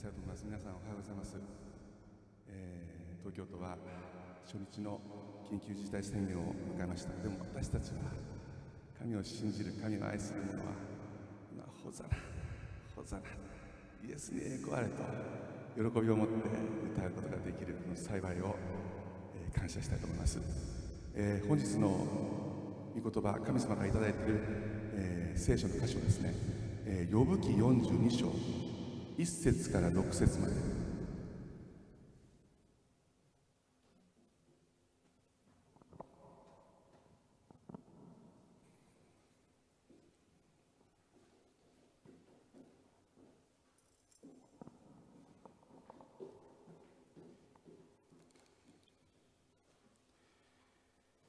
「したいと思います。皆さんおはようございます、えー、東京都は初日の緊急事態宣言を迎えました。でも私たちは神を信じる神を愛する者は今ホザナホザナイエスに栄光あれと喜びを持って歌うことができるこの幸いを、え、感謝したいと思います、えー、本日の御言葉神様がいただいている、え、聖書の箇所ですね、えー、呼ぶ記42章。1節から6節まで。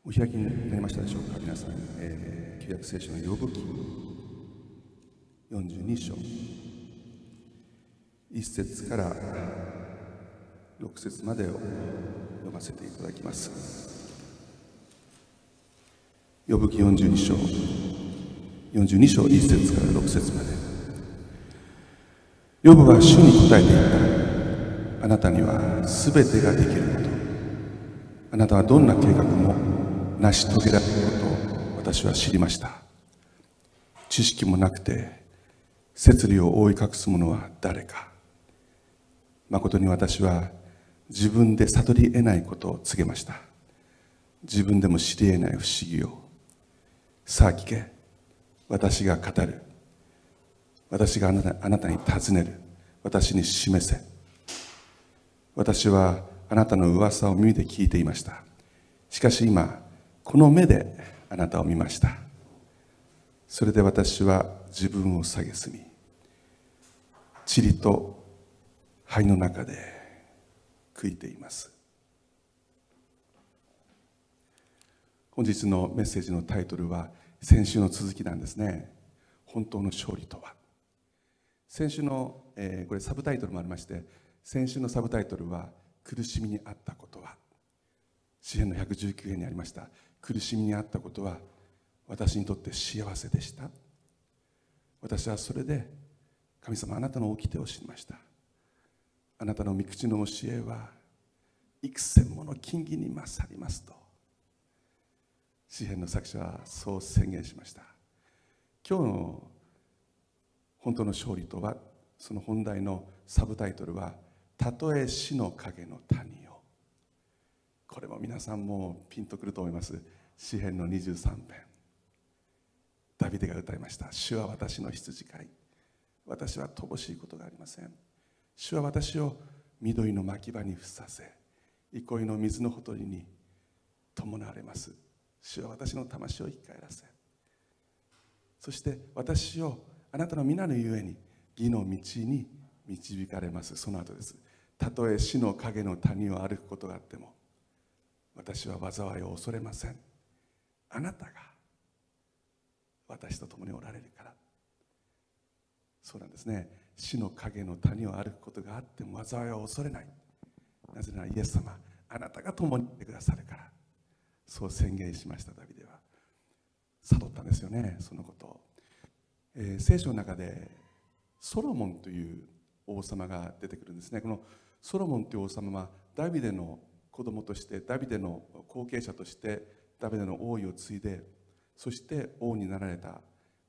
お開きになりましたでしょうか？皆さん、えー、旧約聖書の呼ぶ記42章。1節から6節までを読ませていただきます。呼ぶ記42章。42章1節から6節まで。呼ぶは主に答えていった。あなたには全てができること。あなたはどんな計画も成し遂げられることを私は知りました。知識もなくて摂理を覆い隠す者は誰か。誠に私は自分で悟り得ないことを告げました。自分でも知り得ない不思議を。さあ聞け。私が語る。私があなたあなたに尋ねる。私に示せ。私はあなたの噂を耳で聞いていました。しかし今この目であなたを見ました。それで私は自分を蔑み。塵と灰の中で悔いています。本日のメッセージのタイトルは先週の続きなんですね。本当の勝利とは。先週の、えー、これサブタイトルもありまして先週のサブタイトルは苦しみにあったことは。詩篇の119編にありました。苦しみにあったことは私にとって幸せでした。私はそれで神様あなたの掟を知りました。あなたの御口の教えは幾千もの金銀に勝りますと。詩篇の作者はそう宣言しました。今日の本当の勝利とはその本題のサブタイトルは「たとえ死の影の谷をこれも皆さんもピンとくると思います。詩篇の23編。ダビデが歌いました。主は私の羊飼い。私は乏しいことがありません。主は私を緑の牧場に伏させ憩いの水のほとりに伴われます。主は私の魂を生き返らせ。そして私をあなたの皆のゆえに義の道に導かれます。その後です。たとえ死の影の谷を歩くことがあっても私は災いを恐れません。あなたが私と共におられるから。そうなんですね。死の影の谷を歩くことがあっても災いは恐れない。なぜならイエス様あなたが共にいてくださるから。そう宣言しましたダビデは。悟ったんですよねそのこと。を、えー、聖書の中でソロモンという王様が出てくるんですね。このソロモンという王様はダビデの子供としてダビデの後継者としてダビデの王位を継いでそして王になられた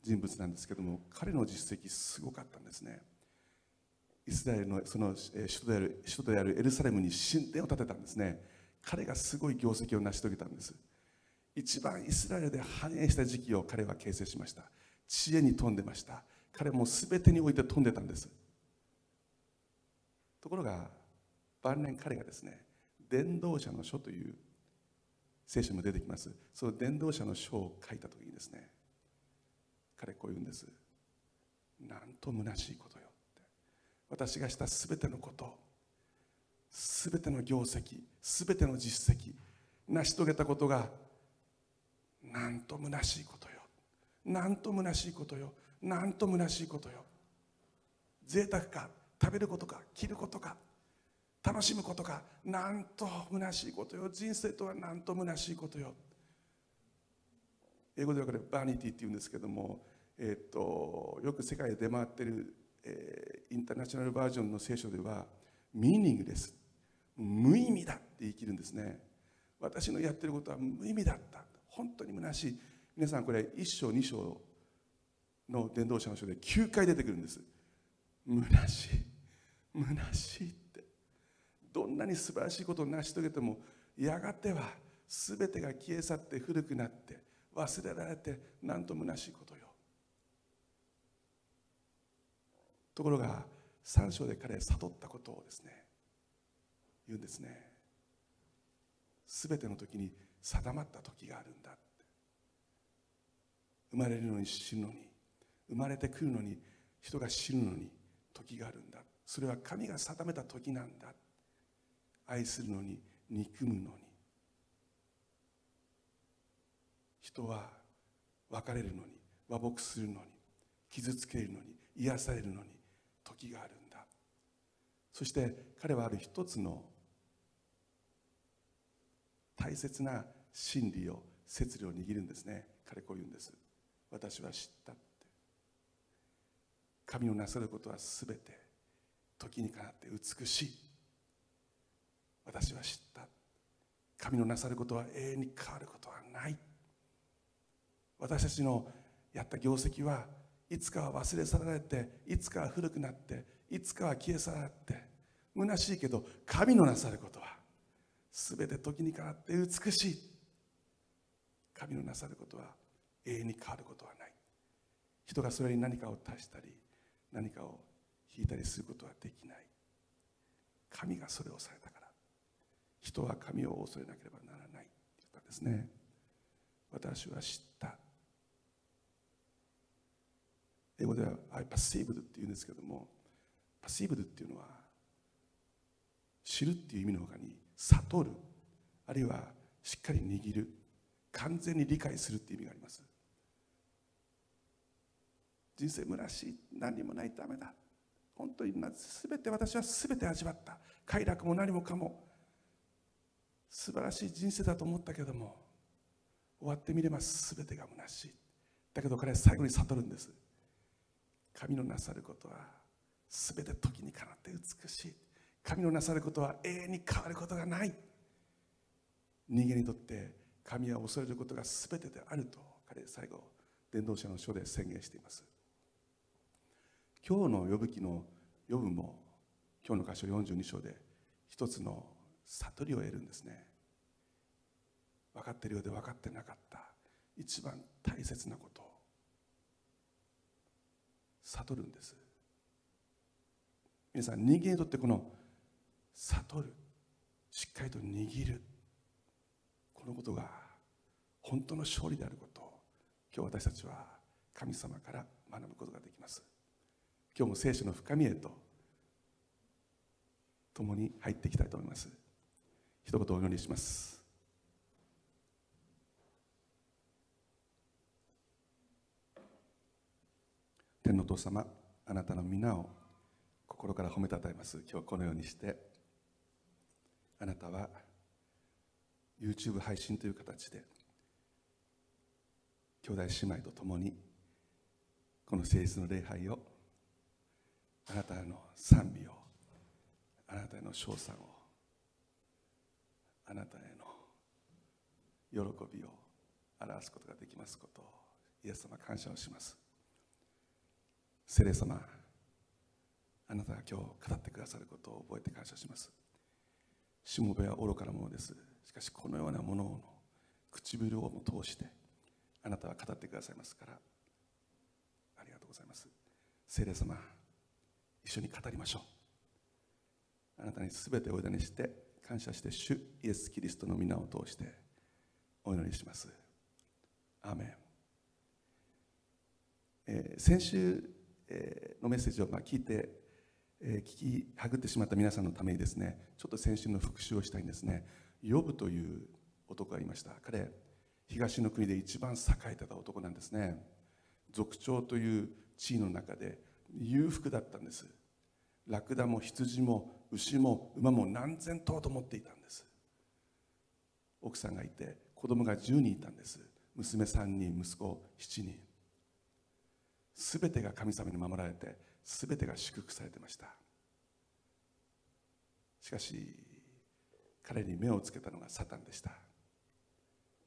人物なんですけども彼の実績すごかったんですね。イスラエルのその首都である首都であるエルサレムに神殿を建てたんですね。彼がすごい業績を成し遂げたんです。一番イスラエルで繁栄した時期を彼は形成しました。知恵に富んでました。彼も全てにおいて富んでたんです。ところが晩年彼がですね伝道者の書という聖書も出てきます。その伝道者の書を書いた時にですね彼こう言うんです。なんと虚しいこと。私がした全てのこと全ての業績全ての実績成し遂げたことがなんと虚しいことよ。なんと虚しいことよ。なんと虚しいことよ。贅沢か食べることか着ることか楽しむことかなんと虚しいことよ。人生とはなんと虚しいことよ。英語ではこれバニティって言うんですけども、えーと、よく世界で出回ってる、えー、インターナショナルバージョンの聖書ではミーニングです無意味だって生きるんですね。私のやってることは無意味だった。本当に虚しい。皆さんこれ1章2章の伝道者の書で9回出てくるんです。虚しい。虚しいって。どんなに素晴らしいことを成し遂げてもやがては全てが消え去って古くなって忘れられてなんと虚しいことよところが3章で彼は悟ったことをですね言うんですね。全ての時に定まった時があるんだ生まれるのに死ぬのに生まれてくるのに人が死ぬのに時があるんだそれは神が定めた時なんだ愛するのに憎むのに。人は別れるのに和睦するのに傷つけるのに癒されるのに時があるんだ。そして彼はある一つの大切な真理を摂理を握るんですね。彼こう言うんです。私は知ったって。神のなさることはすべて時にかなって美しい。私は知った。神のなさることは永遠に変わることはない。私たちのやった業績はいつかは忘れ去られていつかは古くなっていつかは消え去られて虚しいけど神のなさることは全て時に変わって美しい。神のなさることは永遠に変わることはない。人がそれに何かを足したり何かを引いたりすることはできない。神がそれをされたから。人は神を恐れなければならない。って言ったんですね。私は知った。英語では I perceived って言うんですけども perceived っていうのは知るっていう意味のほかに悟るあるいはしっかり握る完全に理解するっていう意味があります。人生虚しい何にもないためだ。本当に全て私は全て味わった。快楽も何もかも。素晴らしい人生だと思ったけども終わってみれば全てが虚しい。だけど彼は最後に悟るんです。神のなさることは全て時にかなって美しい。神のなさることは永遠に変わることがない。人間にとって神は恐れることが全てであると彼最後伝道者の書で宣言しています。今日の呼ぶ記の呼ぶも今日の箇所42章で一つの悟りを得るんですね。分かっているようで分かってなかった。一番大切なこと。悟るんです。皆さん人間にとってこの悟るしっかりと握るこのことが本当の勝利であることを今日私たちは神様から学ぶことができます。今日も聖書の深みへと共に入っていきたいと思います。一言お祈りします。天のお父様あなたの皆を心から褒めたたえます。今日このようにしてあなたは YouTube 配信という形で兄弟姉妹と共にこの誠実の礼拝をあなたへの賛美をあなたへの称賛をあなたへの喜びを表すことができますことをイエス様感謝をします。聖霊様あなたが今日語ってくださることを覚えて感謝します。しもべは愚かなものです。しかしこのようなものを唇をも通してあなたは語ってくださいますから。ありがとうございます。聖霊様一緒に語りましょう。あなたに全てお委ねして感謝して主イエス・キリストの皆を通してお祈りします。アーメン、えー、先週、え、のメッセージをまあ聞いて、え、聞きはぐってしまった皆さんのためにですねちょっと先週の復習をしたいんですね。ヨブという男がいました。彼東の国で一番栄えてた男なんですね。族長という地位の中で裕福だったんです。ラクダも羊も牛も馬も何千頭と持っていたんです。奥さんがいて子供が10人いたんです。娘3人息子7人。全てが神様に守られて全てが祝福されてました。しかし彼に目をつけたのがサタンでした。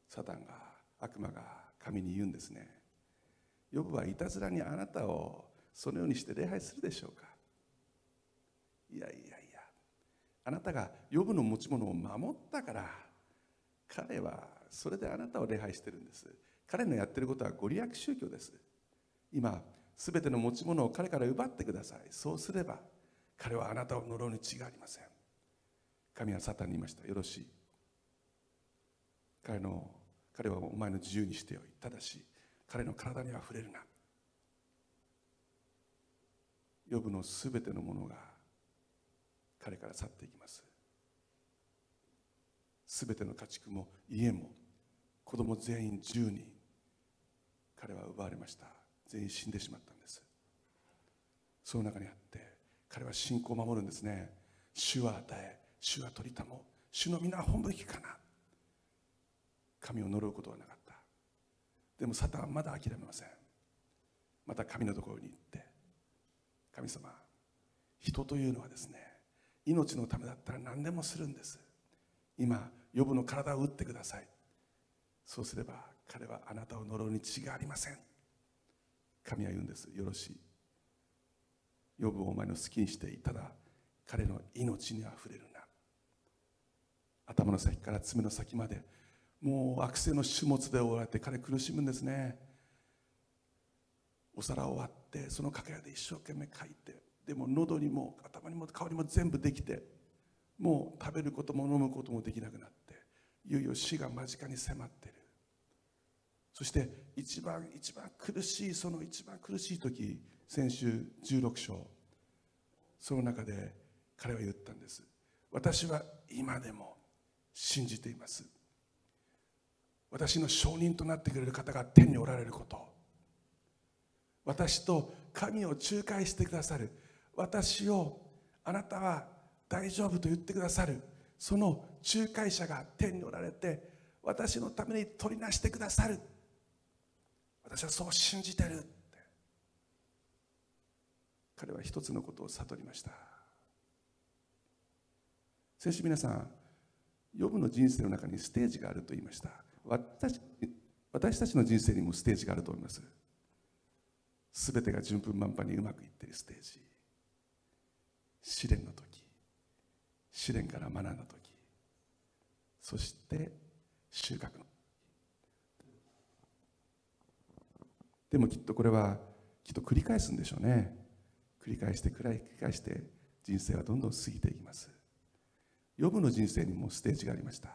サタンが悪魔が神に言うんですね。ヨブはいたずらにあなたをそのようにして礼拝するでしょうか。いやいやいやあなたがヨブの持ち物を守ったから彼はそれであなたを礼拝してるんです。彼のやってることはご利益宗教です。今すべての持ち物を彼から奪ってください。そうすれば彼はあなたを呪うに違いありません。神はサタンに言いました。よろしい。彼の彼はお前の自由にしてよい。ただし彼の体には触れるな。ヨブのすべてのものが彼から去っていきます。すべての家畜も家も子供全員10人彼は奪われました。全員死んでしまったんです。その中にあって彼は信仰を守るんですね。主は与え主は取りたも主の皆は本部きかな。神を呪うことはなかった。でもサタンはまだ諦めません。また神のところに行って神様人というのはですね命のためだったら何でもするんです。今予部の体を打ってください。そうすれば彼はあなたを呪うに違いありません。神は言うんです。よろしい。予部をお前の好きにしていただ彼の命にあふれるな。頭の先から爪の先までもう悪性の種物で覆われて彼苦しむんですね。お皿を割ってそのかけらで一生懸命書いてでも喉にも頭にも顔にも全部できてもう食べることも飲むこともできなくなっていよいよ死が間近に迫っている。そして一番一番苦しいその一番苦しい時先週16章その中で彼は言ったんです。私は今でも信じています。私の証人となってくれる方が天におられること。私と神を仲介してくださる。私をあなたは大丈夫と言ってくださる。その仲介者が天におられて私のために取りなしてくださる。私はそう信じてる。って彼は一つのことを悟りました。先週皆さんヨブの人生の中にステージがあると言いました。私私たちの人生にもステージがあると思います。全てが順風満帆にうまくいっているステージ。試練の時。試練から学んだ時。そして収穫のでもきっとこれはきっと繰り返すんでしょうね。繰り返して繰り返して人生はどんどん過ぎていきます。予部の人生にもステージがありました。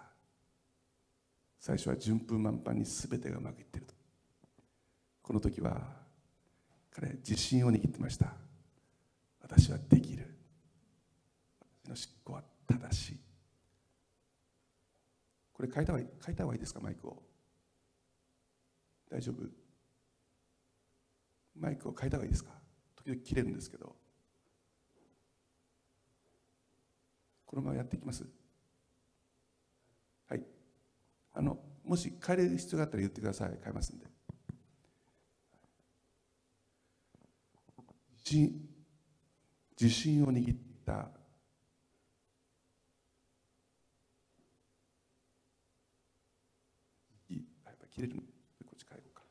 最初は順風満帆に全てがうまくいっていると。この時は彼自信を握ってました。私はできる。私の執行は正しい。これ変えた方がいい変えた方がいいですかマイクを。大丈夫？マイクを変えた方がいいですか？時々切れるんですけど。このままやっていきます。はい。あのもし変える必要があったら言ってください。変えますんで。自信を握った。切れるこっち変えようか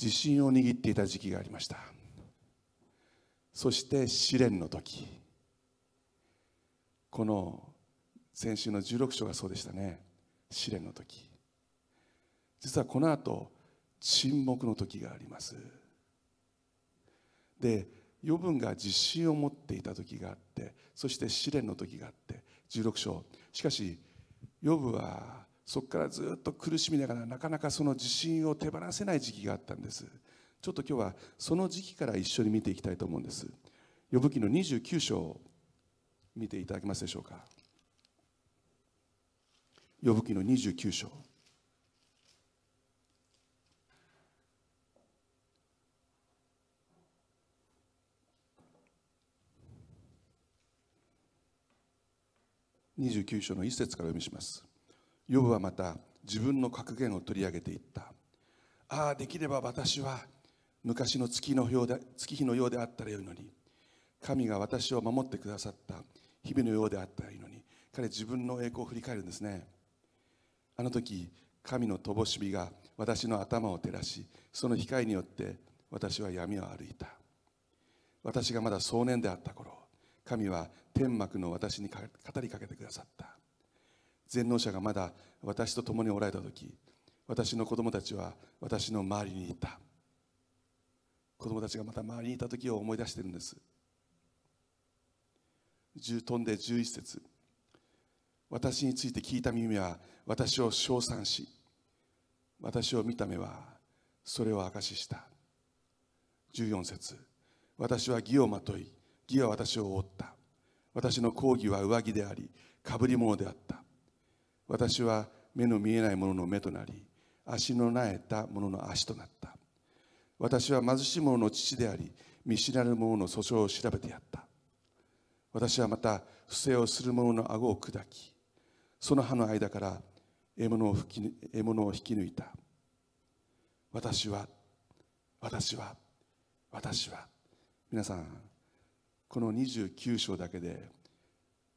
自信を握っていた時期がありました。そして試練の時。この先週の16章がそうでしたね。試練の時。実はこの後沈黙の時があります。で余分が自信を持っていた時があってそして試練の時があって16章。しかしヨブはそこからずっと苦しみながらなかなかその自信を手放せない時期があったんです。ちょっと今日はその時期から一緒に見ていきたいと思うんです。呼ぶ記の29章を見ていただけますでしょうか？呼ぶ記の29章。29章の一節から読みします。ヨブはまた自分の格言を取り上げていった。ああできれば私は昔の月のようで月日のようであったらよいのに。神が私を守ってくださった。日々のようであったらいいのに。彼自分の栄光を振り返るんですね。あの時神の灯火が私の頭を照らしその光によって私は闇を歩いた。私がまだ少年であった頃神は天幕の私に語りかけてくださった。全能者がまだ私と共におられた時私の子供たちは私の周りにいた。子供たちがまた周りにいた時を思い出してるんです。10飛んで11節。私について聞いた耳は私を称賛し私を見た目はそれを証しした。14節。私は義をまとい義は私を覆った。私の講義は上着でありかぶり物であった。私は目の見えないものの目となり足のなえたものの足となった。私は貧しい者の父であり見知らぬ者の訴訟を調べてやった。私はまた不正をする者の顎を砕きその歯の間から獲物を獲物を引き抜いた。私は私は私は。皆さんこの29章だけで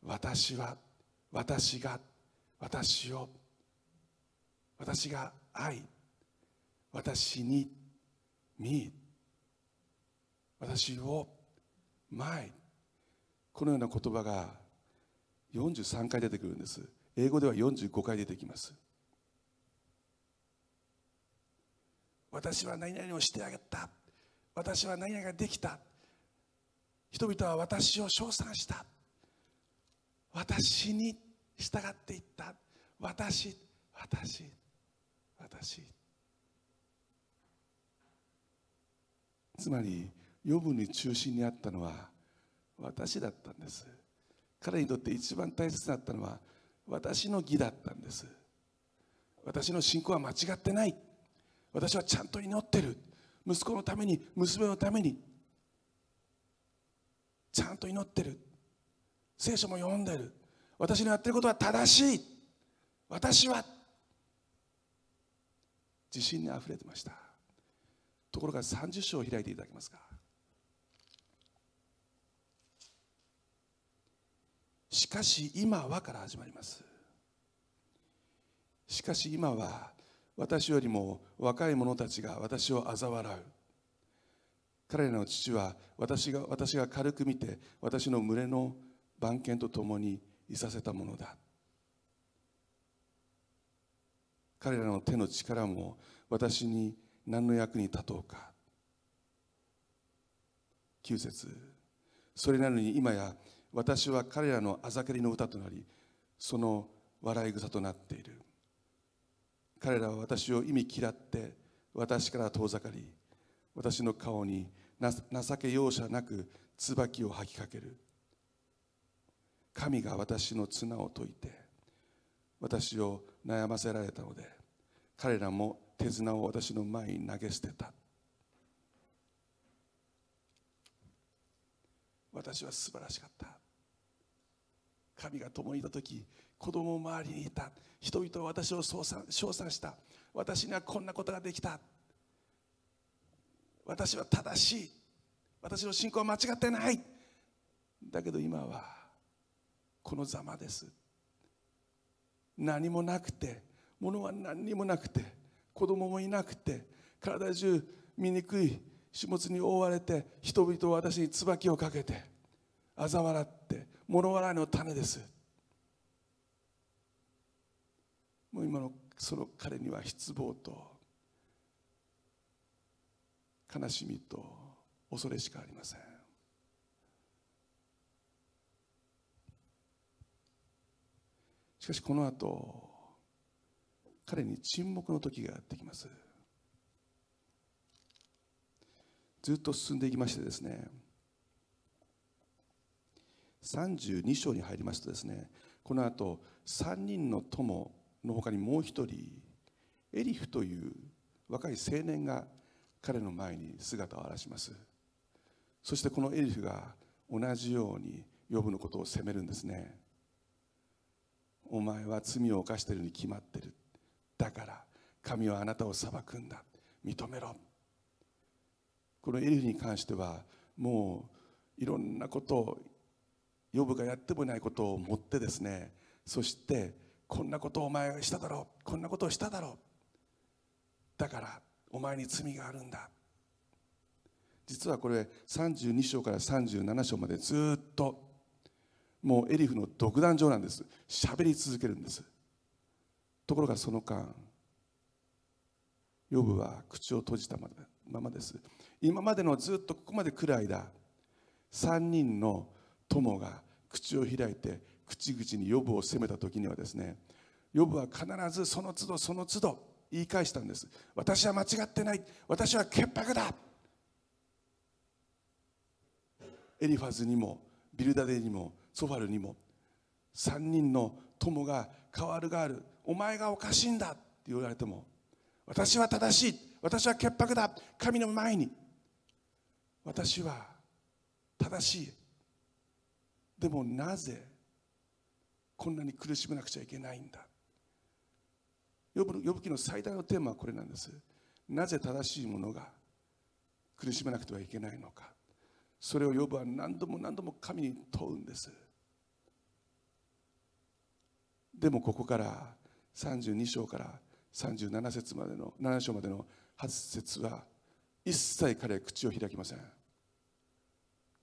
私は私が私を。私が愛。私に見。私を前このような言葉が43回出てくるんです。英語では45回出てきます。私は何々をしてあげた。私は何々ができた。人々は私を称賛した。私に従っていった。私私私。つまり予部に中心にあったのは私だったんです。彼にとって一番大切だったのは私の義だったんです。私の信仰は間違ってない。私はちゃんと祈ってる。息子のために娘のために。ちゃんと祈ってる。聖書も読んでる。私のやってることは正しい。私は自信にあふれてました。ところが30章を開いていただけますか。しかし今はから始まります。しかし今は私よりも若い者たちが私を嘲笑う。彼らの父は私が私が軽く見て私の群れの番犬と共にいさせたものだ。彼らの手の力も私に何の役に立とうか。9節。それなのに今や私は彼らのあざけりの歌となりその笑い草となっている。彼らは私を意味嫌って私から遠ざかり私の顔に情け容赦なく椿を吐きかける。神が私の綱を解いて私を悩ませられたので彼らも手綱を私の前に投げ捨てた。私は素晴らしかった。神が共にいた時子供も周りにいた。人々は私を称賛称賛した。私にはこんなことができた。私は正しい。私の信仰は間違ってない。だけど今はこのざまです。何もなくて物は何にもなくて子供もいなくて体中醜い始末に覆われて人々は私に椿をかけて嘲笑って物笑いの種です。もう今のその彼には失望と悲しみと恐れしかありません。しかしこの後彼に沈黙の時がやってきます。ずっと進んでいきましてですね32章に入りますとですねこの後3人の友の他にもう一人エリフという若い青年が彼の前に姿を現します。そしてこのエリフが同じようにヨブのことを責めるんですね。お前は罪を犯しているに決まってる。だから神はあなたを裁くんだ。認めろ。このエリフに関してはもういろんなことをヨブがやってもいないことを持ってですねそしてこんなことをお前はしただろう。こんなことをしただろう。だからお前に罪があるんだ。実はこれ32章から37章までずっともうエリフの独壇場なんです。喋り続けるんです。ところがその間ヨブは口を閉じたままです。今までのずっとここまで来る間3人の友が口を開いて口々にヨブを責めた時にはですねヨブは必ずその都度その都度言い返したんです。私は間違ってない。私は潔白だ。エリファズにもビルダデにもソファルにも3人の友が変わるがある。お前がおかしいんだ。って言われても私は正しい。私は潔白だ。神の前に。私は正しい。でもなぜこんなに苦しめなくちゃいけないんだ。呼ぶ呼ぶ記の最大のテーマはこれなんです。なぜ正しいものが苦しめなくてはいけないのか。それを呼ぶは何度も何度も神に問うんです。でもここから32章から37節までの7章までの8節は一切彼は口を開きません。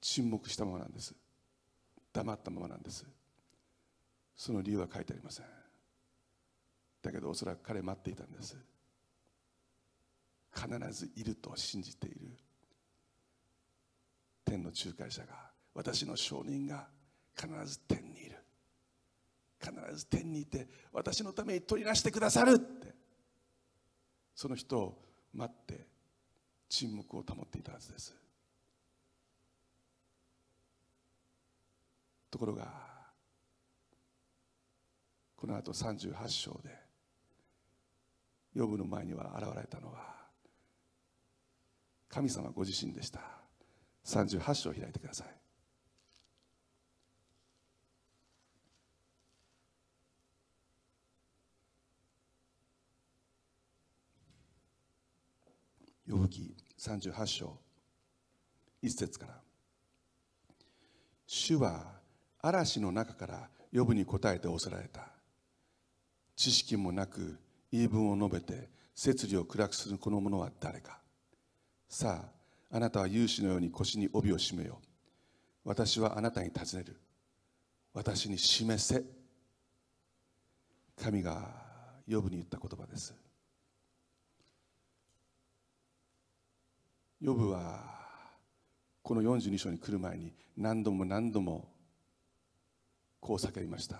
沈黙したままなんです。黙ったままなんです。その理由は書いてありません。だけどおそらく彼待っていたんです。必ずいると信じている。天の仲介者が私の証人が必ず天必ず天にいて私のために取りなしてくださるって。その人を待って沈黙を保っていたはずです。ところがこの後38章でヨブの前には現れたのは神様ご自身でした。38章を開いてください。呼ぶ記38章1節から。主は嵐の中から呼ぶに答えておせられた。知識もなく言い分を述べて摂理を暗くするこの者は誰か。さああなたは勇士のように腰に帯を締めよ私はあなたに尋ねる。私に示せ。神が呼ぶに言った言葉です。呼ぶはこの42章に来る前に何度も何度もこう叫びました。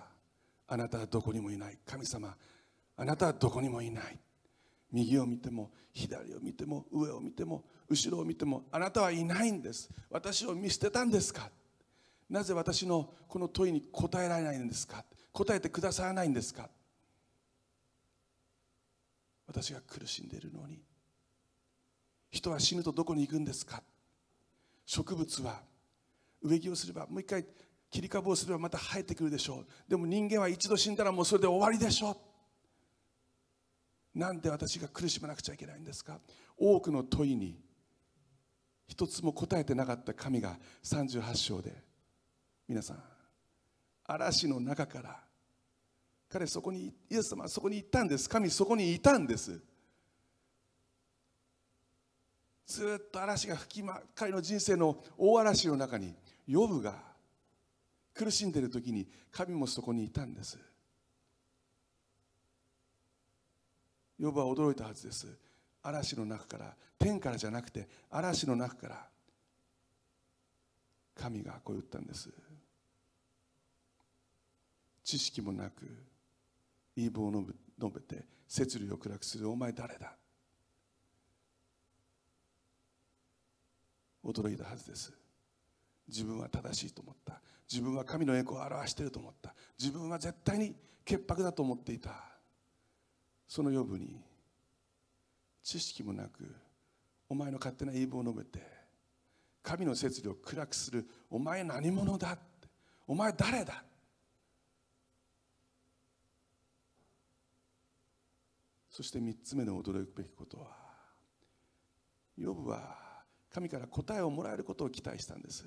あなたはどこにもいない。神様あなたはどこにもいない。右を見ても左を見ても上を見ても後ろを見てもあなたはいないんです。私を見捨てたんですか？なぜ私のこの問いに答えられないんですか？答えてくださらないんですか？私が苦しんでいるのに人は死ぬとどこに行くんですか？植物は植木をすればもう一回切り株をすればまた生えてくるでしょう。でも人間は一度死んだらもうそれで終わりでしょう。なんで私が苦しまなくちゃいけないんですか？多くの問いに一つも答えてなかった神が38章で皆さん嵐の中から彼そこにイエス様はそこに行ったんです。神そこにいたんです。ずっと嵐が吹きま彼の人生の大嵐の中にヨブが苦しんでいる時に神もそこにいたんです。ヨブは驚いたはずです。嵐の中から天からじゃなくて嵐の中から神がこう言ったんです。知識もなく言い分を述べて摂理を暗くするお前誰だ？驚いたはずです。自分は正しいと思った。自分は神の栄光を表していると思った。自分は絶対に潔白だと思っていた。その呼ぶに知識もなくお前の勝手な言い分を述べて神の摂理を暗くするお前何者だってお前誰だ？そして3つ目の驚くべきことはヨブは神から答えをもらえることを期待したんです。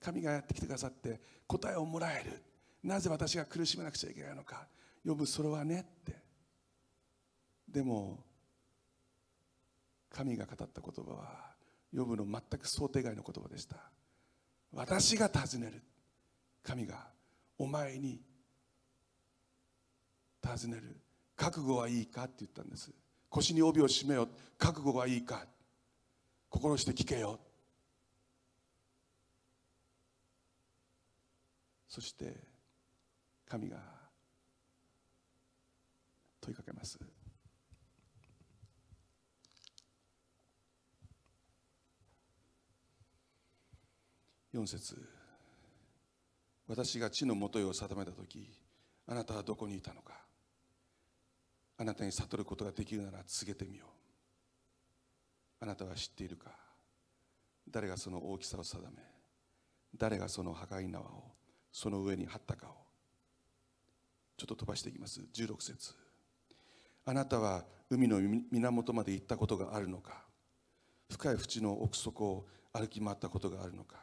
神がやってきてくださって答えをもらえる。なぜ私が苦しめなくちゃいけないのか。呼ぶそれはねって。でも神が語った言葉は呼ぶの全く想定外の言葉でした。私が尋ねる。神がお前に尋ねる。覚悟はいいかって言ったんです。腰に帯を締めよ覚悟はいいか。心して聞けよ。そして神が問いかけます。4節。私が地のもとへを定めた時あなたはどこにいたのか。あなたに悟ることができるなら告げてみよう。あなたは知っているか？誰がその大きさを定め？誰がその破壊縄を？その上に張ったかを？ちょっと飛ばしていきます。16節。あなたは海の源まで行ったことがあるのか？深い淵の奥底を歩き回ったことがあるのか？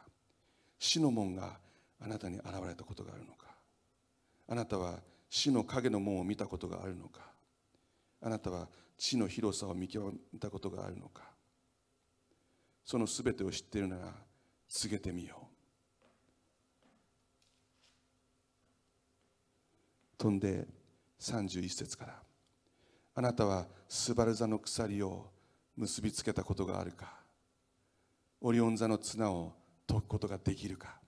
死の門があなたに現れたことがあるのか？あなたは死の影の門を見たことがあるのか？あなたは地の広さを見極めたことがあるのか？そのすべてを知っているなら告げてみよう。飛んで31節からあなたはスバル座の鎖を結びつけたことがあるかオリオン座の綱を解くことができるか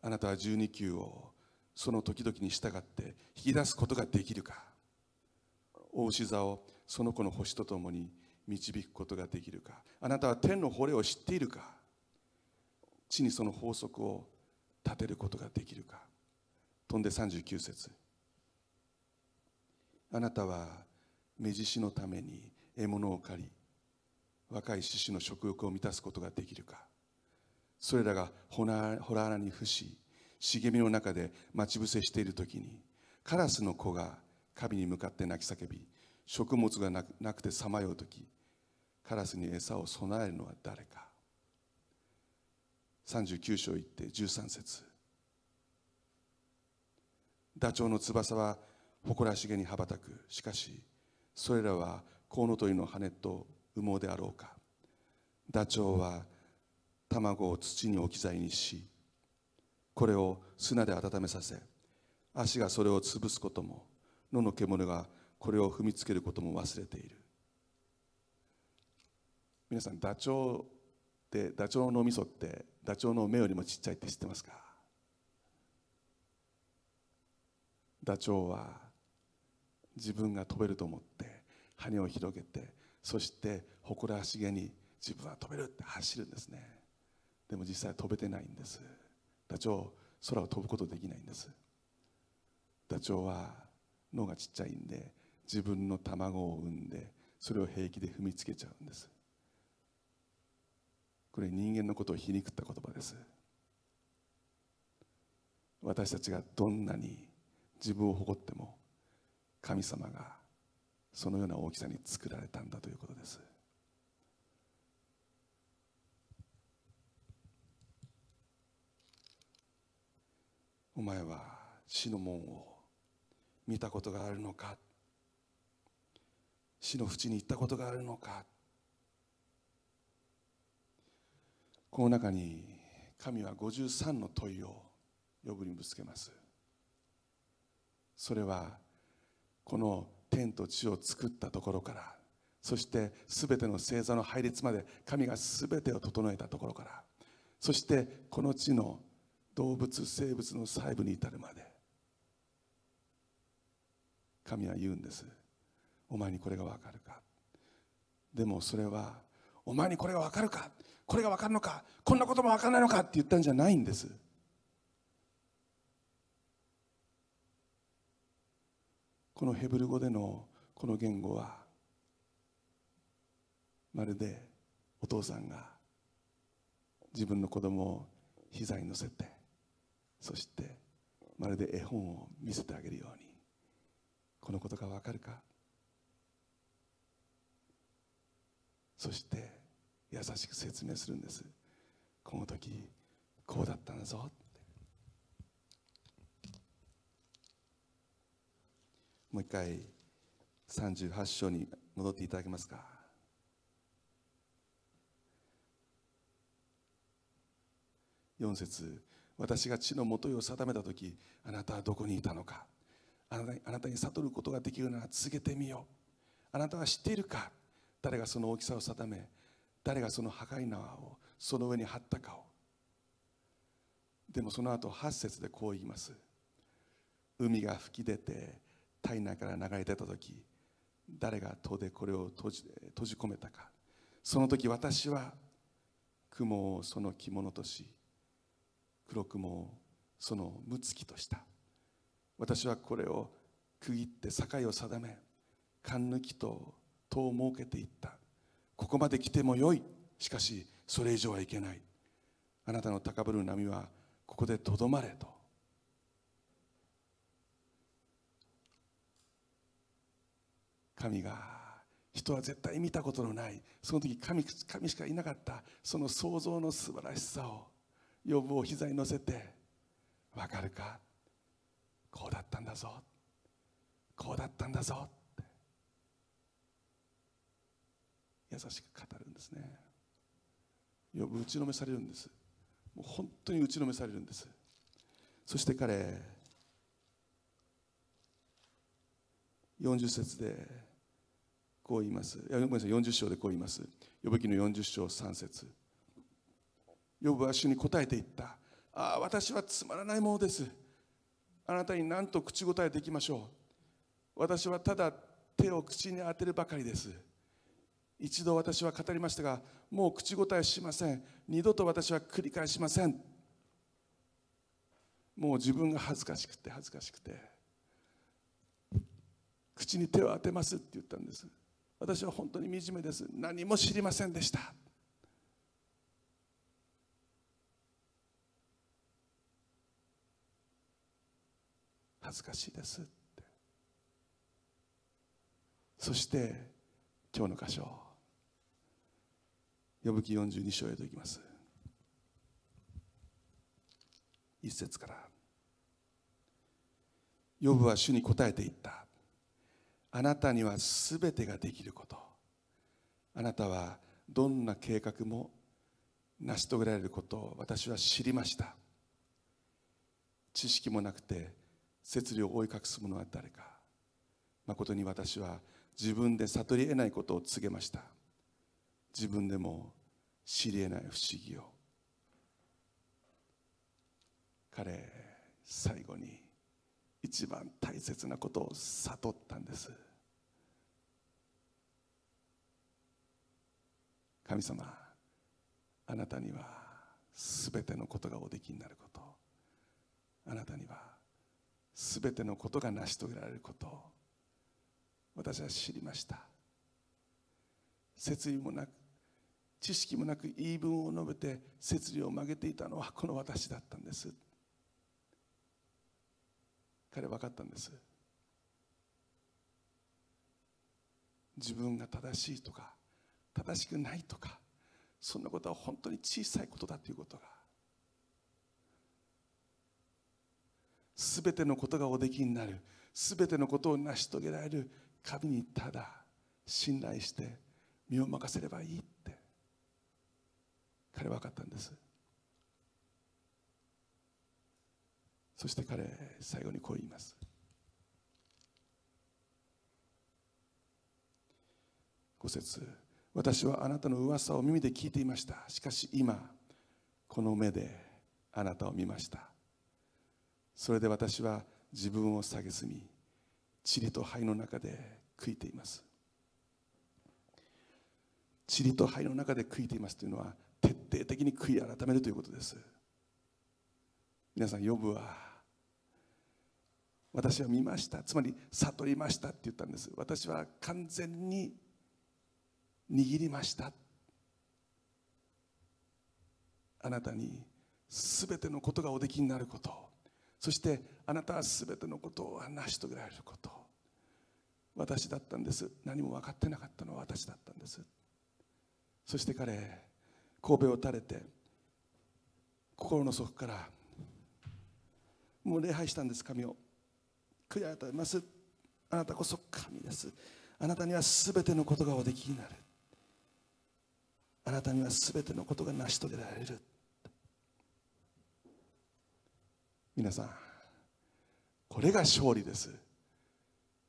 あなたは12球をその時々に従って引き出すことができるか大牛座をその子の星とともに導くことができるか。あなたは天の惚れを知っているか。地にその法則を立てることができるか。飛んで39節。あなたは目獅子のために獲物を借り若い獅子の食欲を満たすことができるか。それらがほら穴に伏し茂みの中で待ち伏せしている時にカラスの子が神に向かって泣き叫び食物がなくてさまよう時カラスに餌を備えるのは誰か。39章行って13節。ダチョウの翼は誇らしげに羽ばたく。しかしそれらはコウノトリの羽と羽毛であろうか。ダチョウは卵を土に置き去りにしこれを砂で温めさせ足がそれを潰すことも野の獣がこれを踏みつけることも忘れている。皆さんダチョウってダチョウの脳みそってダチョウの目よりもちっちゃいって知ってますか？ダチョウは自分が飛べると思って羽を広げてそして誇らしげに自分は飛べるって走るんですね。でも実際飛べてないんです。ダチョウ空を飛ぶことできないんです。ダチョウは脳がちっちゃいんで自分の卵を産んでそれを平気で踏みつけちゃうんです。これ人間のことを皮肉った言葉です。私たちがどんなに自分を誇っても神様がそのような大きさに作られたんだということです。お前は死の門を見たことがあるのか？死の淵に行ったことがあるのか？この中に神は53の問いを呼ぶにぶつけます。それはこの天と地を作ったところからそして全ての星座の配列まで神が全てを整えたところからそしてこの地の動物生物の細部に至るまで神は言うんです。お前にこれが分かるか。でもそれはお前にこれが分かるか。これが分かるのかこんなことも分からないのかって言ったんじゃないんです。このヘブル語でのこの言語はまるでお父さんが自分の子供を膝に乗せてそしてまるで絵本を見せてあげるようにこのことがわかるか？そして優しく説明するんです。この時こうだったんだぞ。ってもう一回38章に戻っていただけますか。4節。私が地のもとを定めた時あなたはどこにいたのか。あなたあなたに悟ることができるなら続けてみよう。あなたは知っているか。誰がその大きさを定め誰がその破壊縄をその上に張ったかを。でもその後8節でこう言います。海が吹き出て体内から流れ出た時誰が戸でこれを閉じ閉じ込めたか。その時私は雲をその着物とし黒雲をそのむつきとした。私はこれを区切って境を定め勘抜きと戸を設けていった。ここまで来てもよい。しかしそれ以上はいけない。あなたの高ぶる波はここでとどまれと。神が人は絶対見たことのない。その時神神しかいなかった。その創造の素晴らしさを呼ぶを膝に乗せてわかるか？こうだったんだぞ。こうだったんだぞって優しく語るんですね。呼ぶ打ちのめされるんです。もう本当に打ちのめされるんです。そして彼40節でこう言います。いやごめんなさい40章でこう言います。呼ぶ記の40章3節。呼ぶは主に答えていった。ああ私はつまらないものです。あなたに何と口答えできましょう。私はただ手を口に当てるばかりです。一度私は語りましたがもう口答えしません。二度と私は繰り返しません。もう自分が恥ずかしくて恥ずかしくて。口に手を当てますって言ったんです。私は本当に惨めです。何も知りませんでした。恥ずかしいですって。そして今日の箇所呼ぶ記42章へといきます。一節から。呼ぶは主に答えていった。あなたにはすべてができること。あなたはどんな計画も成し遂げられることを私は知りました。知識もなくて摂理を覆い隠す者は誰か。誠に私は自分で悟り得ないことを告げました。自分でも知り得ない不思議を。彼最後に一番大切なことを悟ったんです。神様あなたには全てのことがおできになること。あなたには全てのことが成し遂げられること。私は知りました。説理もなく知識もなく言い分を述べて説理を曲げていたのはこの私だったんです。彼は分かったんです。自分が正しいとか正しくないとかそんなことは本当に小さいことだということが全てのことがおできになる全てのことを成し遂げられる神にただ信頼して身を任せればいい。彼は分かったんです。そして彼最後にこう言います。五節私はあなたの噂を耳で聞いていました。しかし今この目であなたを見ました。それで私は自分を蔑み塵と灰の中で悔いています。塵と灰の中で悔いていますというのは徹底的に悔い改めるということです。皆さん呼ぶは私は見ました。つまり悟りましたって言ったんです。私は完全に握りました。あなたに全てのことがおできになること。そしてあなたは全てのことを成し遂げられること。私だったんです。何も分かってなかったのは私だったんです。そして彼神戸を垂れて心の底からもう礼拝したんです神を。悔い改めます。あなたこそ神です。あなたには全てのことがおできになる。あなたには全てのことが成し遂げられる。皆さんこれが勝利です。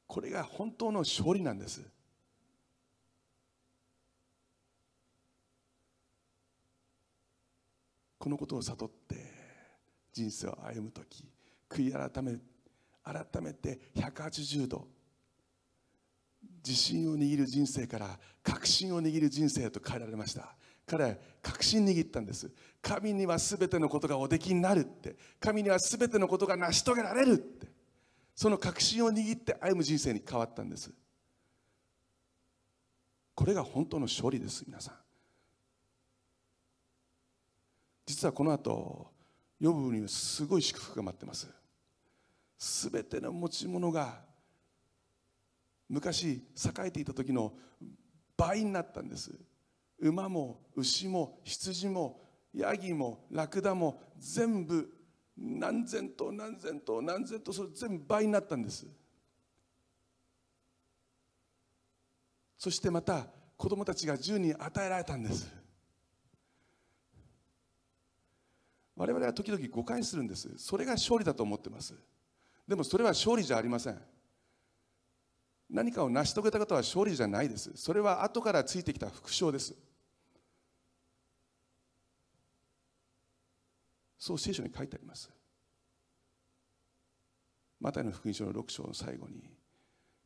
これが本当の勝利なんです。このことを悟って人生を歩む時悔い改め改めて180度自信を握る人生から確信を握る人生へと変えられました。彼は確信握ったんです。神には全てのことがおできになるって。神には全てのことが成し遂げられるって。その確信を握って歩む人生に変わったんです。これが本当の勝利です皆さん。実はこの後予部にすごい祝福が待ってます。すべての持ち物が昔栄えていた時の倍になったんです。馬も牛も羊もヤギもラクダも全部何千と何千と何千とそれ全部倍になったんです。そしてまた子供たちが10人与えられたんです。我々は時々誤解するんです。それが勝利だと思ってます。でもそれは勝利じゃありません。何かを成し遂げたことは勝利じゃないです。それは後からついてきた副賞です。そう聖書に書いてあります。マタイの福音書の6章の最後に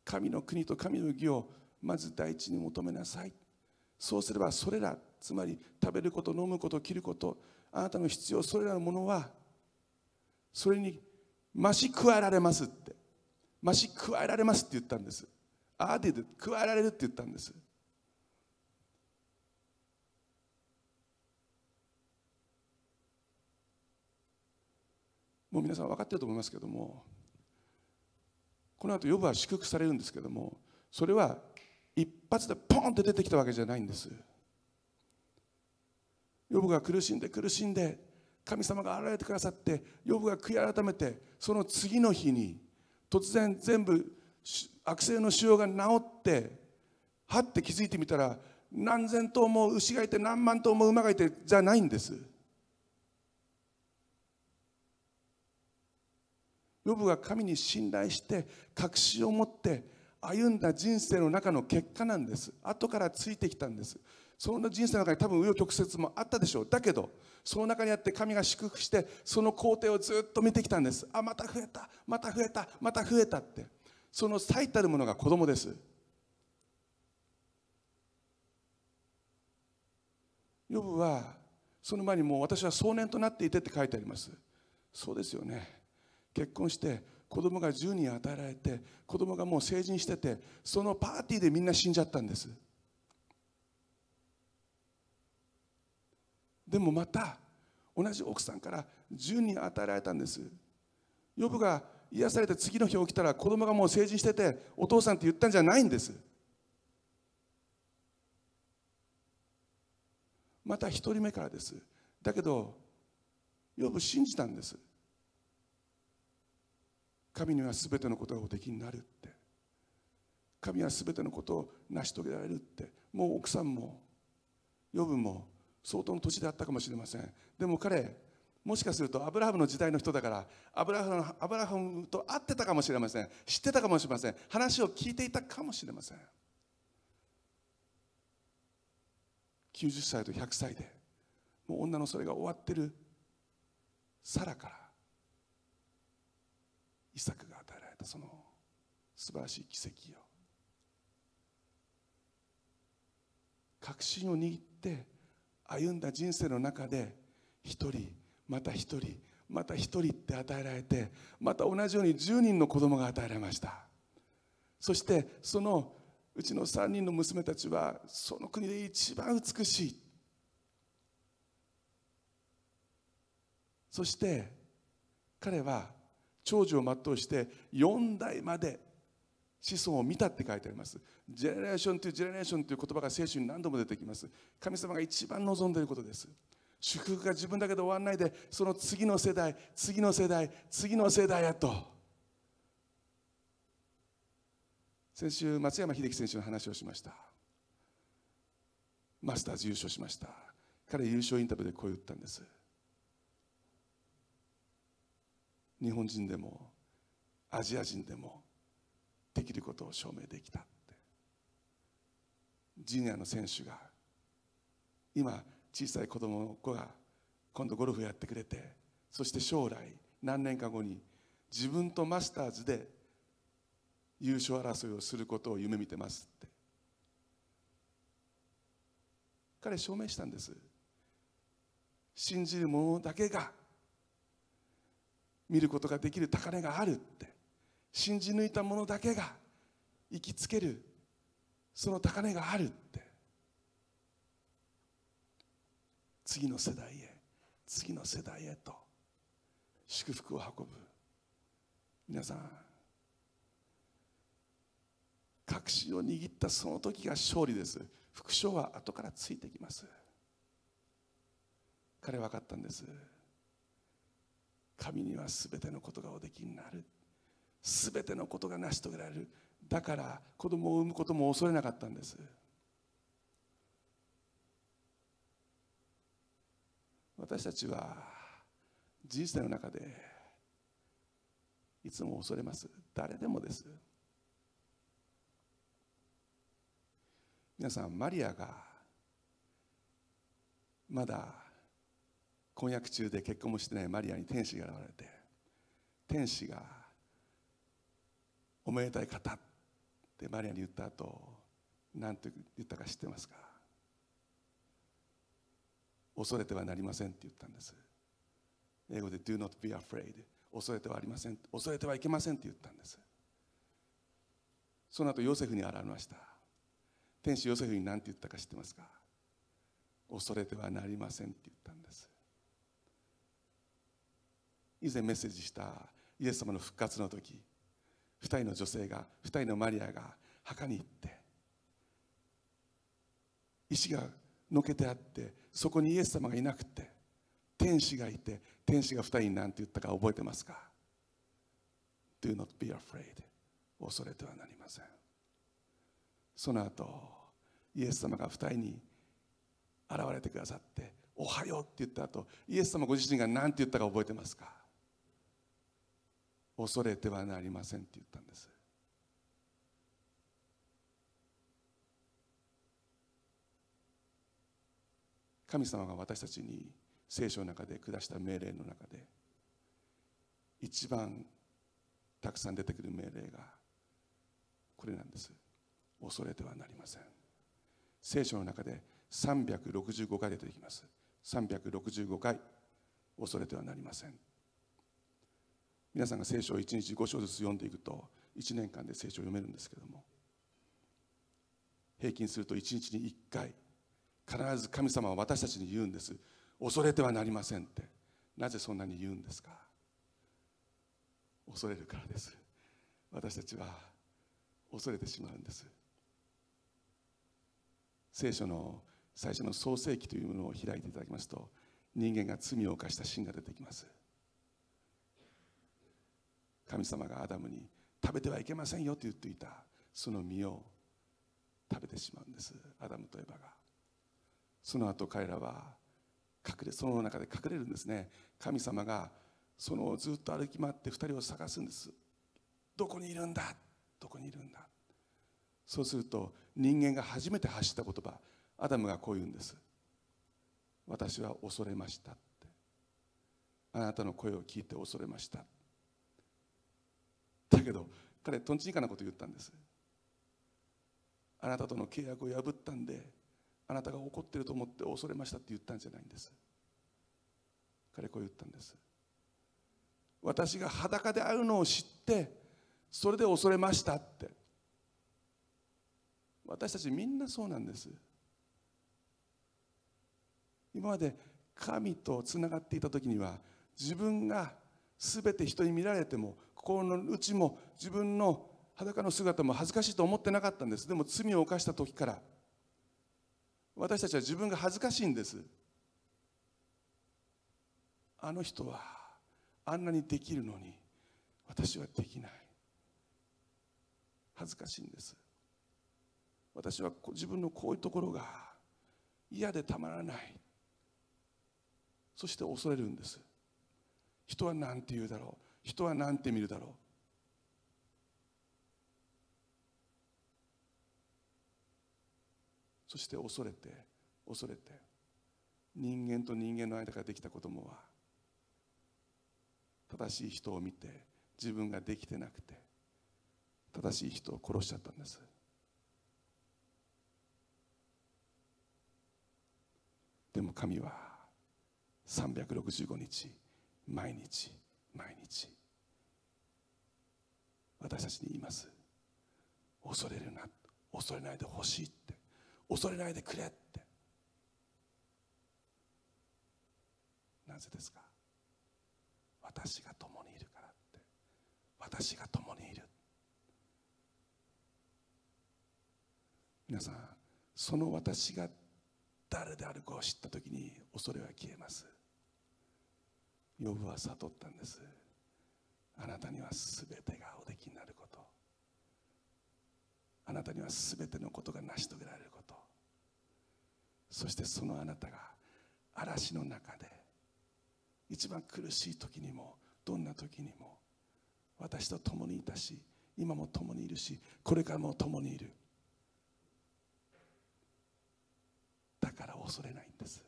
神の国と神の義をまず第一に求めなさい。そうすればそれらつまり食べること飲むこと着ることあなたの必要それらのものはそれに増し加えられますって。増し加えられますって言ったんです。アーディド加えられるって言ったんです。もう皆さん分かってると思いますけどもこの後ヨブは祝福されるんですけどもそれは一発でポンって出てきたわけじゃないんです。ヨブが苦しんで苦しんで神様が現れてくださってヨブが悔い改めてその次の日に突然全部悪性の腫瘍が治ってはって気づいてみたら何千頭も牛がいて何万頭も馬がいてじゃないんです。ヨブが神に信頼して確信を持って歩んだ人生の中の結果なんです。後からついてきたんです。そんな人生の中に多分紆余曲折もあったでしょう。だけどその中にあって神が祝福してその工程をずっと見てきたんです。あまた増えた。また増えた。また増えたって。その最たるものが子供です。ヨブはその前にもう私は壮年となっていてって書いてあります。そうですよね。結婚して子供が10人与えられて子供がもう成人しててそのパーティーでみんな死んじゃったんです。でもまた同じ奥さんから10人与えられたんです。ヨブが癒されて次の日起きたら子供がもう成人しててお父さんって言ったんじゃないんです。また1人目からです。だけどヨブ信じたんです。神には全てのことがおできになるって。神は全てのことを成し遂げられるって。もう奥さんもヨブも相当の年であったかもしれません。でも彼もしかするとアブラハムの時代の人だからアブラハムアブラハムと会ってたかもしれません。知ってたかもしれません。話を聞いていたかもしれません。90歳と100歳でもう女のそれが終わってるサラからイサクが与えられたその素晴らしい奇跡を。確信を握って歩んだ人生の中で一人また一人また一人って与えられてまた同じように10人の子供が与えられました。そしてそのうちの3人の娘たちはその国で一番美しい。そして彼は長寿を全うして4代まで子孫を見たって書いてあります。ジェネレーションというジェネレーションという言葉が聖書に何度も出てきます。神様が一番望んでいることです。祝福が自分だけで終わらないでその次の世代次の世代次の世代へと。先週松山英樹選手の話をしました。マスターズ優勝しました。彼優勝インタビューでこう言ったんです。日本人でもアジア人でもきることを証明できたって。ジュニアの選手が今小さい子供の子が今度ゴルフやってくれてそして将来何年か後に自分とマスターズで優勝争いをすることを夢見てますって。彼証明したんです。信じる者だけが見ることができる高値があるって。信じ抜いた者だけが生きつけるその高値があるって。次の世代へ次の世代へと祝福を運ぶ。皆さん確信を握ったその時が勝利です。副賞は後からついてきます。彼は分かったんです。神には全てのことがおできになる。全てのことが成し遂げられる。だから子供を産むことも恐れなかったんです。私たちは人生の中でいつも恐れます。誰でもです。皆さんマリアがまだ婚約中で結婚もしてないマリアに天使が現れて天使が「おめでたい方」ってマリアに言った後何て言ったか知ってますか？恐れてはなりませんって言ったんです。英語で Do not be afraid. 恐れてはありません。恐れてはいけませんって言ったんです。その後ヨセフに現れました。天使ヨセフに何て言ったか知ってますか？恐れてはなりませんって言ったんです。以前メッセージしたイエス様の復活の時2人の女性が2人のマリアが墓に行って石がのけてあってそこにイエス様がいなくて天使がいて天使が2人に何て言ったか覚えてますか？Do not be afraid. 恐れてはなりません。その後イエス様が2人に現れてくださって「おはよう」って言った後イエス様ご自身が何て言ったか覚えてますか？恐れてはなりませんって言ったんです。神様が私たちに聖書の中で下した命令の中で一番たくさん出てくる命令がこれなんです。恐れてはなりません。聖書の中で365回出てきます。365回恐れてはなりません。皆さんが聖書を1日5章ずつ読んでいくと1年間で聖書を読めるんですけども平均すると1日に1回必ず神様は私たちに言うんです。恐れてはなりませんって。なぜそんなに言うんですか？恐れるからです。私たちは恐れてしまうんです。聖書の最初の創世記というものを開いていただきますと人間が罪を犯したシーンが出てきます。神様がアダムに食べてはいけませんよと言っていたその実を食べてしまうんです。アダムとエバが。その後彼らは隠れその中で隠れるんですね。神様がそのずっと歩き回って2人を探すんです。どこにいるんだ？どこにいるんだ？そうすると人間が初めて発した言葉アダムがこう言うんです。私は恐れましたって。あなたの声を聞いて恐れましただけど彼とんちんかなこと言ったんです。あなたとの契約を破ったんであなたが怒ってると思って恐れましたって言ったんじゃないんです。彼こう言ったんです。私が裸であるのを知ってそれで恐れましたって。私たちみんなそうなんです。今まで神とつながっていた時には自分が全て人に見られても心の内も自分の裸の姿も恥ずかしいと思ってなかったんです。でも罪を犯した時から私たちは自分が恥ずかしいんです。あの人はあんなにできるのに私はできない。恥ずかしいんです。私は自分のこういうところが嫌でたまらない。そして恐れるんです。人は何て言うだろう。人は何て見るだろう？そして恐れて恐れて人間と人間の間からできた子供は正しい人を見て自分ができてなくて正しい人を殺しちゃったんです。でも神は365日毎日毎日私たちに言います。恐れるな。恐れないでほしいって。恐れないでくれって。なぜですか？私が共にいるからって。私が共にいる。皆さんその私が誰であるかを知った時に恐れは消えます。ヨブは悟ったんです。あなたには全てがおできになること。あなたには全てのことが成し遂げられること。そしてそのあなたが嵐の中で一番苦しい時にもどんな時にも私と共にいたし今も共にいるしこれからも共にいる。だから恐れないんです。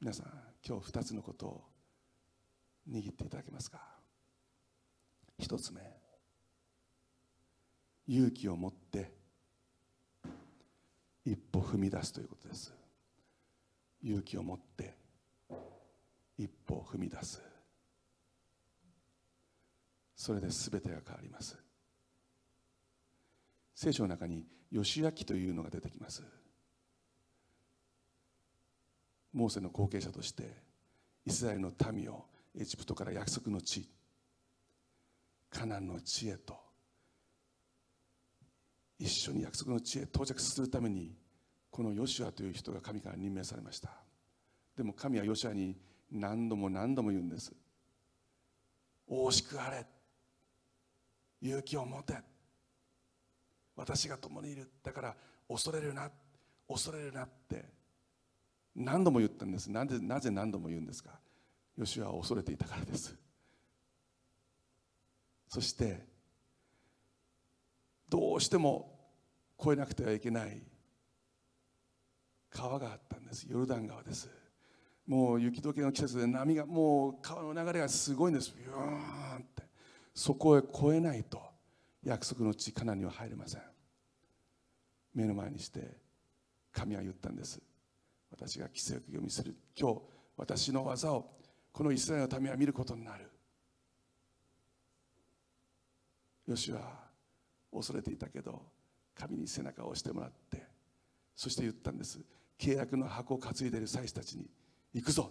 皆さん今日2つのことを握っていただけますか？一つ目勇気を持って一歩踏み出すということです。勇気を持って一歩踏み出す。それで全てが変わります。聖書の中に義明というのが出てきます。モーセの後継者としてイスラエルの民をエジプトから約束の地カナンの地へと一緒に約束の地へ到着するためにこのヨシュアという人が神から任命されました。でも神はヨシュアに何度も何度も言うんです。大しくあれ。勇気を持て。私が共にいる。だから恐れるな。恐れるなって何度も言ったんです。なぜなぜ何度も言うんですか？ヨシュアは恐れていたからです。そしてどうしても越えなくてはいけない川があったんです。ヨルダン川です。もう雪解けの季節で波がもう川の流れがすごいんです。ビューンって。そこへ越えないと約束の地カナには入れません。目の前にして神は言ったんです。私が奇跡を見せる。今日私の技をこのイスラエルの民は見ることになる。ヨシは恐れていたけど神に背中を押してもらってそして言ったんです。契約の箱を担いでいる祭司たちに行くぞ。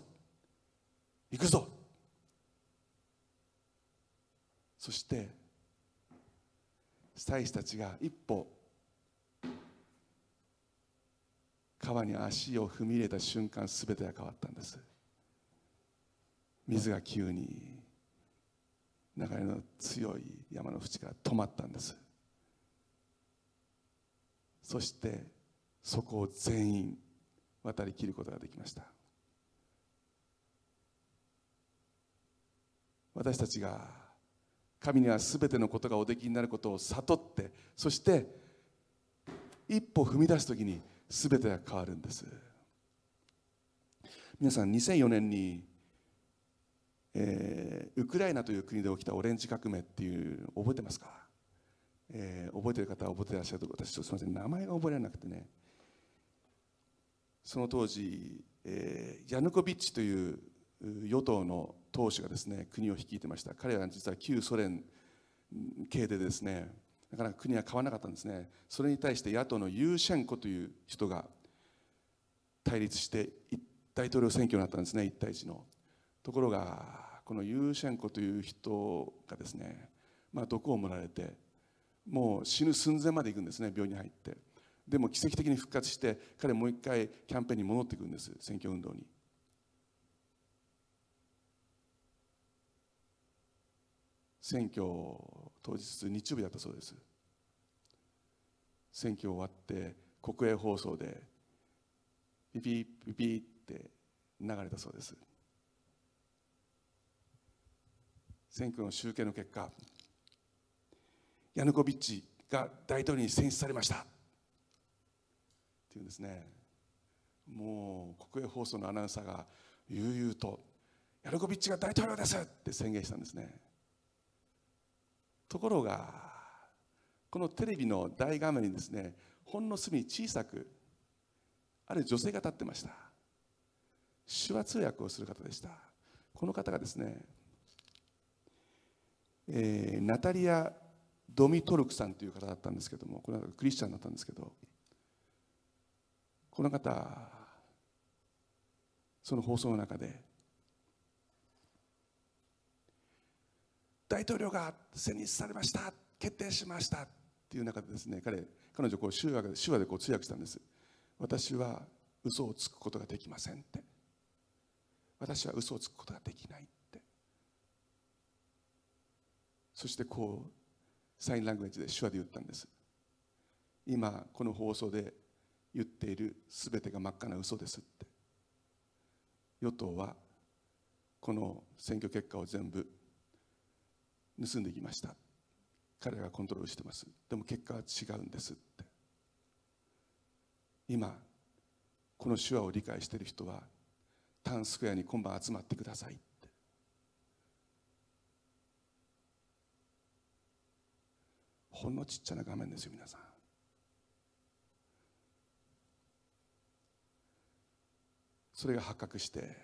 行くぞ。そして祭司たちが一歩川に足を踏み入れた瞬間全てが変わったんです。水が急に流れの強い山の淵から止まったんです。そしてそこを全員渡りきることができました。私たちが神には全てのことがおできになることを悟ってそして一歩踏み出す時に全てが変わるんです。皆さん2004年に、えー、ウクライナという国で起きたオレンジ革命っていう覚えてますか、えー、覚えてる方は覚えてらっしゃると私ちょっとすみません名前が覚えられなくてね。その当時、えー、ヤヌコビッチという与党の党首がですね国を率いてました。彼は実は旧ソ連系でですねなかなか国は変わらなかったんですね。それに対して野党のユーシェンコという人が対立して大統領選挙になったんですね1対1の。ところがこのユーシェンコという人がですねまあ、毒を盛られてもう死ぬ寸前まで行くんですね病院に入って。でも奇跡的に復活して彼もう一回キャンペーンに戻ってくるんです選挙運動に。選挙当日日曜日だったそうです。選挙終わって国営放送でピピピピって流れたそうです。選挙の集計の結果ヤヌコビッチが大統領に選出されました。っていうんですね。もう国営放送のアナウンサーが悠々とヤヌコビッチが大統領です!って宣言したんですね。ところがこのテレビの大画面にですねほんの隅小さくある女性が立ってました。手話通訳をする方でした。この方がですね、えー、ナタリア・ドミトルクさんという方だったんですけどもこれはクリスチャンだったんですけどこの方その放送の中で大統領が選出されました決定しましたっていう中でですね彼彼女こう手話で手話でこう通訳したんです私は嘘をつくことができませんって私は嘘をつくことができないそしてこうサインラングエッジで手話で言ったんです。今この放送で言っている全てが真っ赤な嘘ですって。与党はこの選挙結果を全部盗んでいきました。彼らがコントロールしてます。でも結果は違うんですって。今この手話を理解している人はタウンスクエアに今晩集まってください。ほんのちっちゃな画面ですよ皆さん。それが発覚して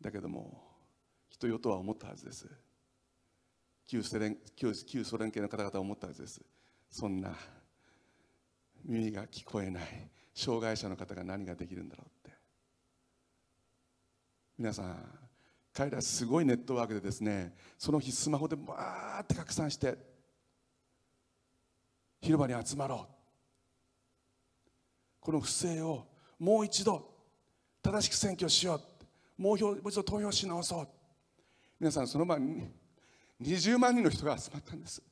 だけども人よとは思ったはずです。旧ソ連旧旧ソ連系の方々は思ったはずです。そんな耳が聞こえない障害者の方が何ができるんだろうって。皆さん彼らすごいネットワークでですねその日スマホでバーって拡散して広場に集まろう。この不正をもう一度正しく選挙しよう。もうもう一度投票し直そう。皆さんその晩に20万人の人が集まったんです。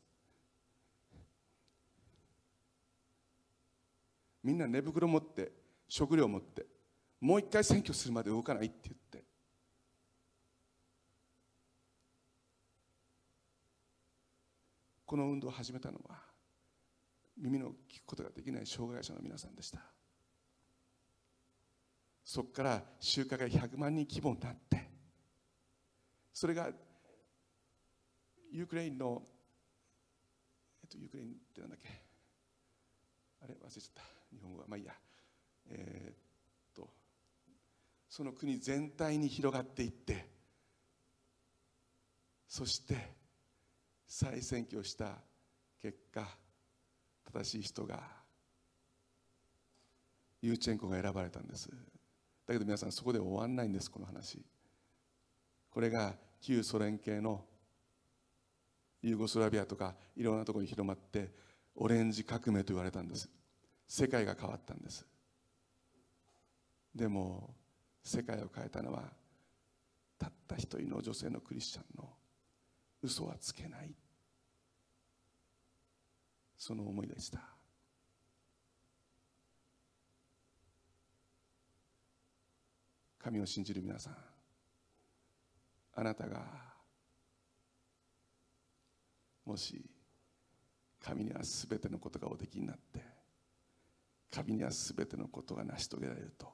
みんな寝袋持って食料持ってもう一回選挙するまで動かないって言って。この運動を始めたのは耳の聞くことができない障害者の皆さんでした。そこから集会が100万人規模になってそれがユクレインのえっとユクレインってなんだっけ？あれ忘れちゃった。日本語は。まあいいや。えー、っとその国全体に広がっていってそして再選挙した結果正しい人がユーチェンコが選ばれたんです。だけど皆さんそこで終わんないんですこの話。これが旧ソ連系のユーゴスラビアとかいろんなところに広まってオレンジ革命と言われたんです。世界が変わったんです。でも世界を変えたのはたった一人の女性のクリスチャンの嘘はつけない。その思いでした。神を信じる皆さんあなたがもし神には全てのことがおできになって神には全てのことが成し遂げられると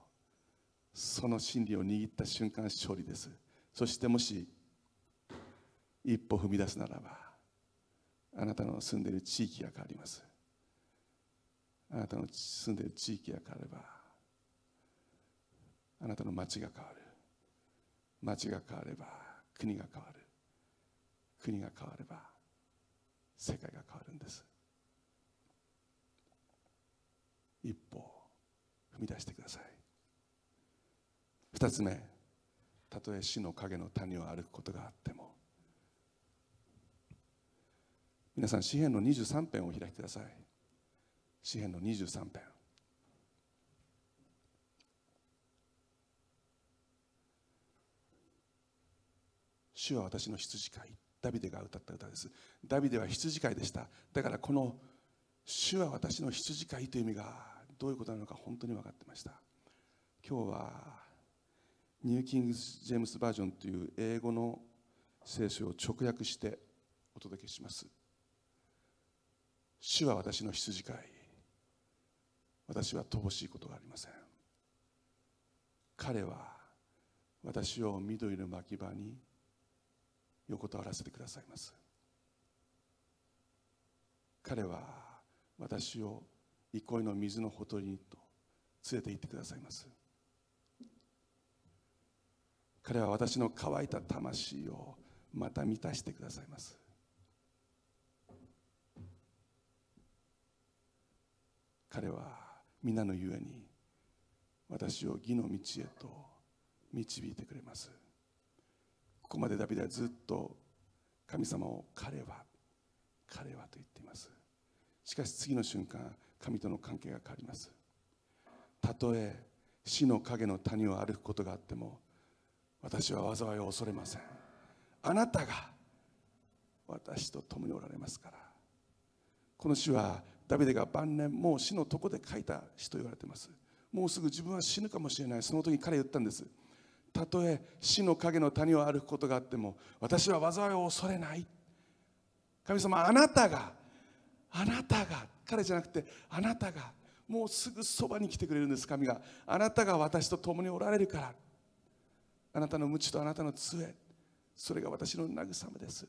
その真理を握った瞬間勝利です。そしてもし一歩踏み出すならばあなたの住んでいる地域が変わります。あなたの住んでいる地域が変わればあなたの町が変わる。町が変われば国が変わる。国が変われば世界が変わるんです。一歩踏み出してください。二つ目たとえ死の影の谷を歩くことがあっても皆さん詩篇の23編をお開きください。詩篇の23編。主は私の羊飼い。ダビデが歌った歌です。ダビデは羊飼いでした。だからこの主は私の羊飼いという意味がどういうことなのか本当に分かってました。今日はニューキングジェームスバージョンという英語の聖書を直訳してお届けします。主は私の羊飼い。私は乏しいことがありません。彼は私を緑の牧場に横たわらせてくださいます。彼は私を憩いの水のほとりにと連れて行ってくださいます。彼は私の乾いた魂をまた満たしてくださいます。彼は皆のゆえに私を義の道へと導いてくれます。ここまでダビデはずっと神様を彼は彼はと言っています。しかし次の瞬間神との関係が変わります。たとえ死の影の谷を歩くことがあっても私は災いを恐れません。あなたが私と共におられますから。この詩はダビデが晩年もう死のとこで書いた詩と言われています。もうすぐ自分は死ぬかもしれない。その時に彼言ったんです。たとえ死の影の谷を歩くことがあっても私は災いを恐れない。神様あなたがあなたが彼じゃなくてあなたがもうすぐそばに来てくれるんです。神があなたが私と共におられるから。あなたの鞭とあなたの杖それが私の慰めです。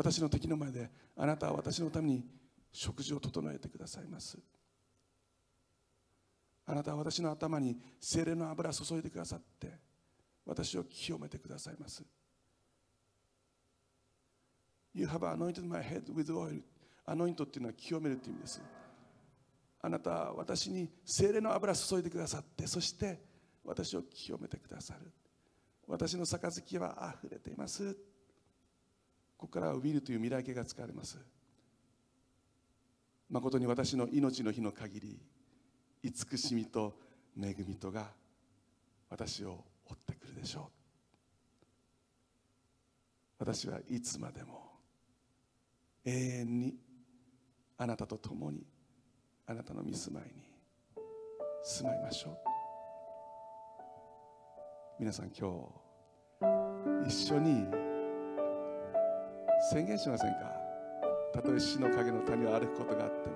私の敵の前であなたは私のために食事を整えてくださいます。あなたは私の頭に精霊の油を注いでくださって私を清めてくださいます。You have anointed my head with oil. アノイントっていうのは清めるという意味です。あなたは私に精霊の油を注いでくださってそして私を清めてくださる。私の杯は溢れています。ここからはウィルという未来形が使われます。誠に私の命の日の限り慈しみと恵みとが私を追ってくるでしょう。私はいつまでも永遠にあなたと共にあなたの見住まいに住まいましょう。皆さん今日一緒に宣言しませんか？たとえ死の影の谷を歩くことがあっても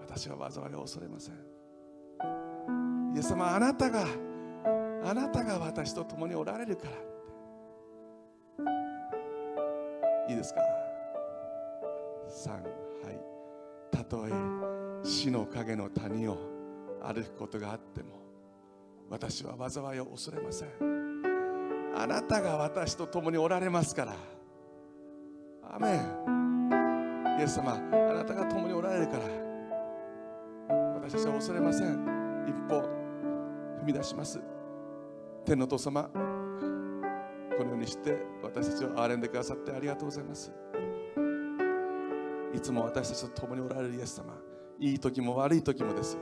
私は災いを恐れません。イエス様あなたがあなたが私と共におられるからいいですか？3はい。たとえ死の影の谷を歩くことがあっても私は災いを恐れません。あなたが私と共におられますからアメンイエス様あなたが共におられるから私たちは恐れません一歩踏み出します天の父様このようにして私たちを憐れんでくださってありがとうございますいつも私たちと共におられるイエス様いい時も悪い時もです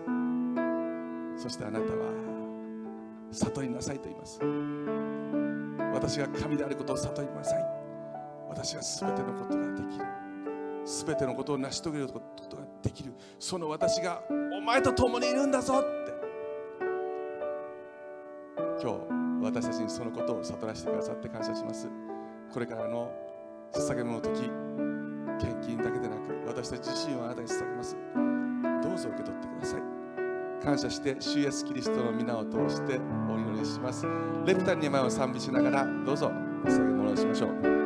そしてあなたは悟りなさいと言います私が神であることを悟りなさい私は全てのことができる。全てのことを成し遂げることができる。その私がお前と共にいるんだぞって。今日私たちにそのことを悟らせてくださって感謝します。これからの捧げ物の時献金だけでなく私たち自身をあなたに捧げます。どうぞ受け取ってください。感謝して主イエスキリストの皆を通してお祈りします。レプタンに前を賛美しながらどうぞ捧げ物をしましょう。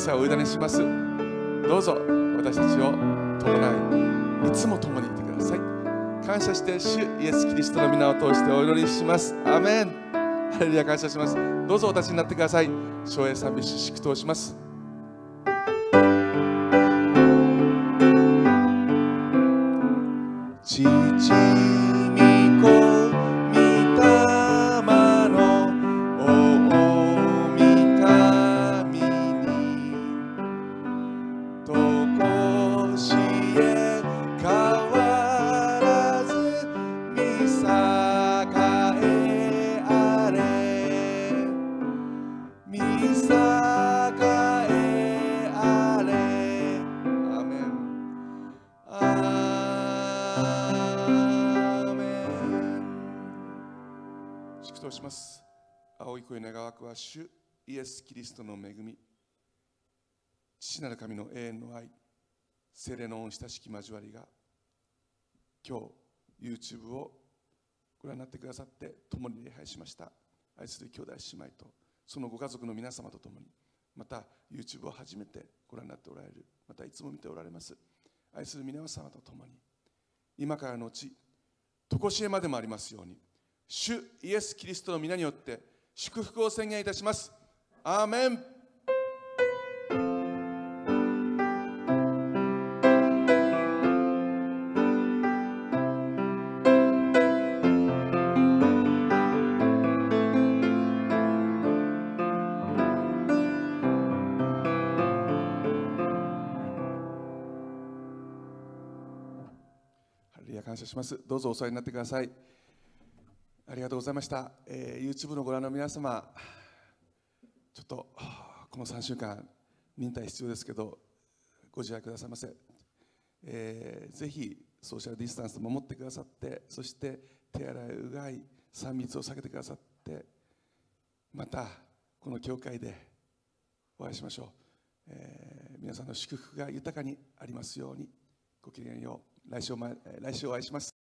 さをお委ねします。どうぞ私たちを伴いいつも共にいてください。感謝して主イエス・キリストの皆を通してお祈りします。アメン。ハレルヤ感謝します。どうぞお立ちになってください。翔平さん美主祝祷します。ス・キリストの恵み父なる神の永遠の愛聖霊の恩親しき交わりが今日 YouTube をご覧になってくださって共に礼拝しました。愛する兄弟姉妹とそのご家族の皆様と共にまた YouTube を初めてご覧になっておられるまたいつも見ておられます。愛する皆様と共に今からのち常しえまでもありますように主イエス・キリストの皆によって祝福を宣言いたします。アーメンハレルヤ感謝します。どうぞお世話になってください。ありがとうございました、えー YouTube のご覧の皆様ちょっとこの3週間忍耐必要ですけどご自愛くださいませ、えーぜひソーシャルディスタンス守ってくださってそして手洗いうがい3密を避けてくださってまたこの教会でお会いしましょう、えー皆さんの祝福が豊かにありますようにごきげんよう。来週お来週お会いします。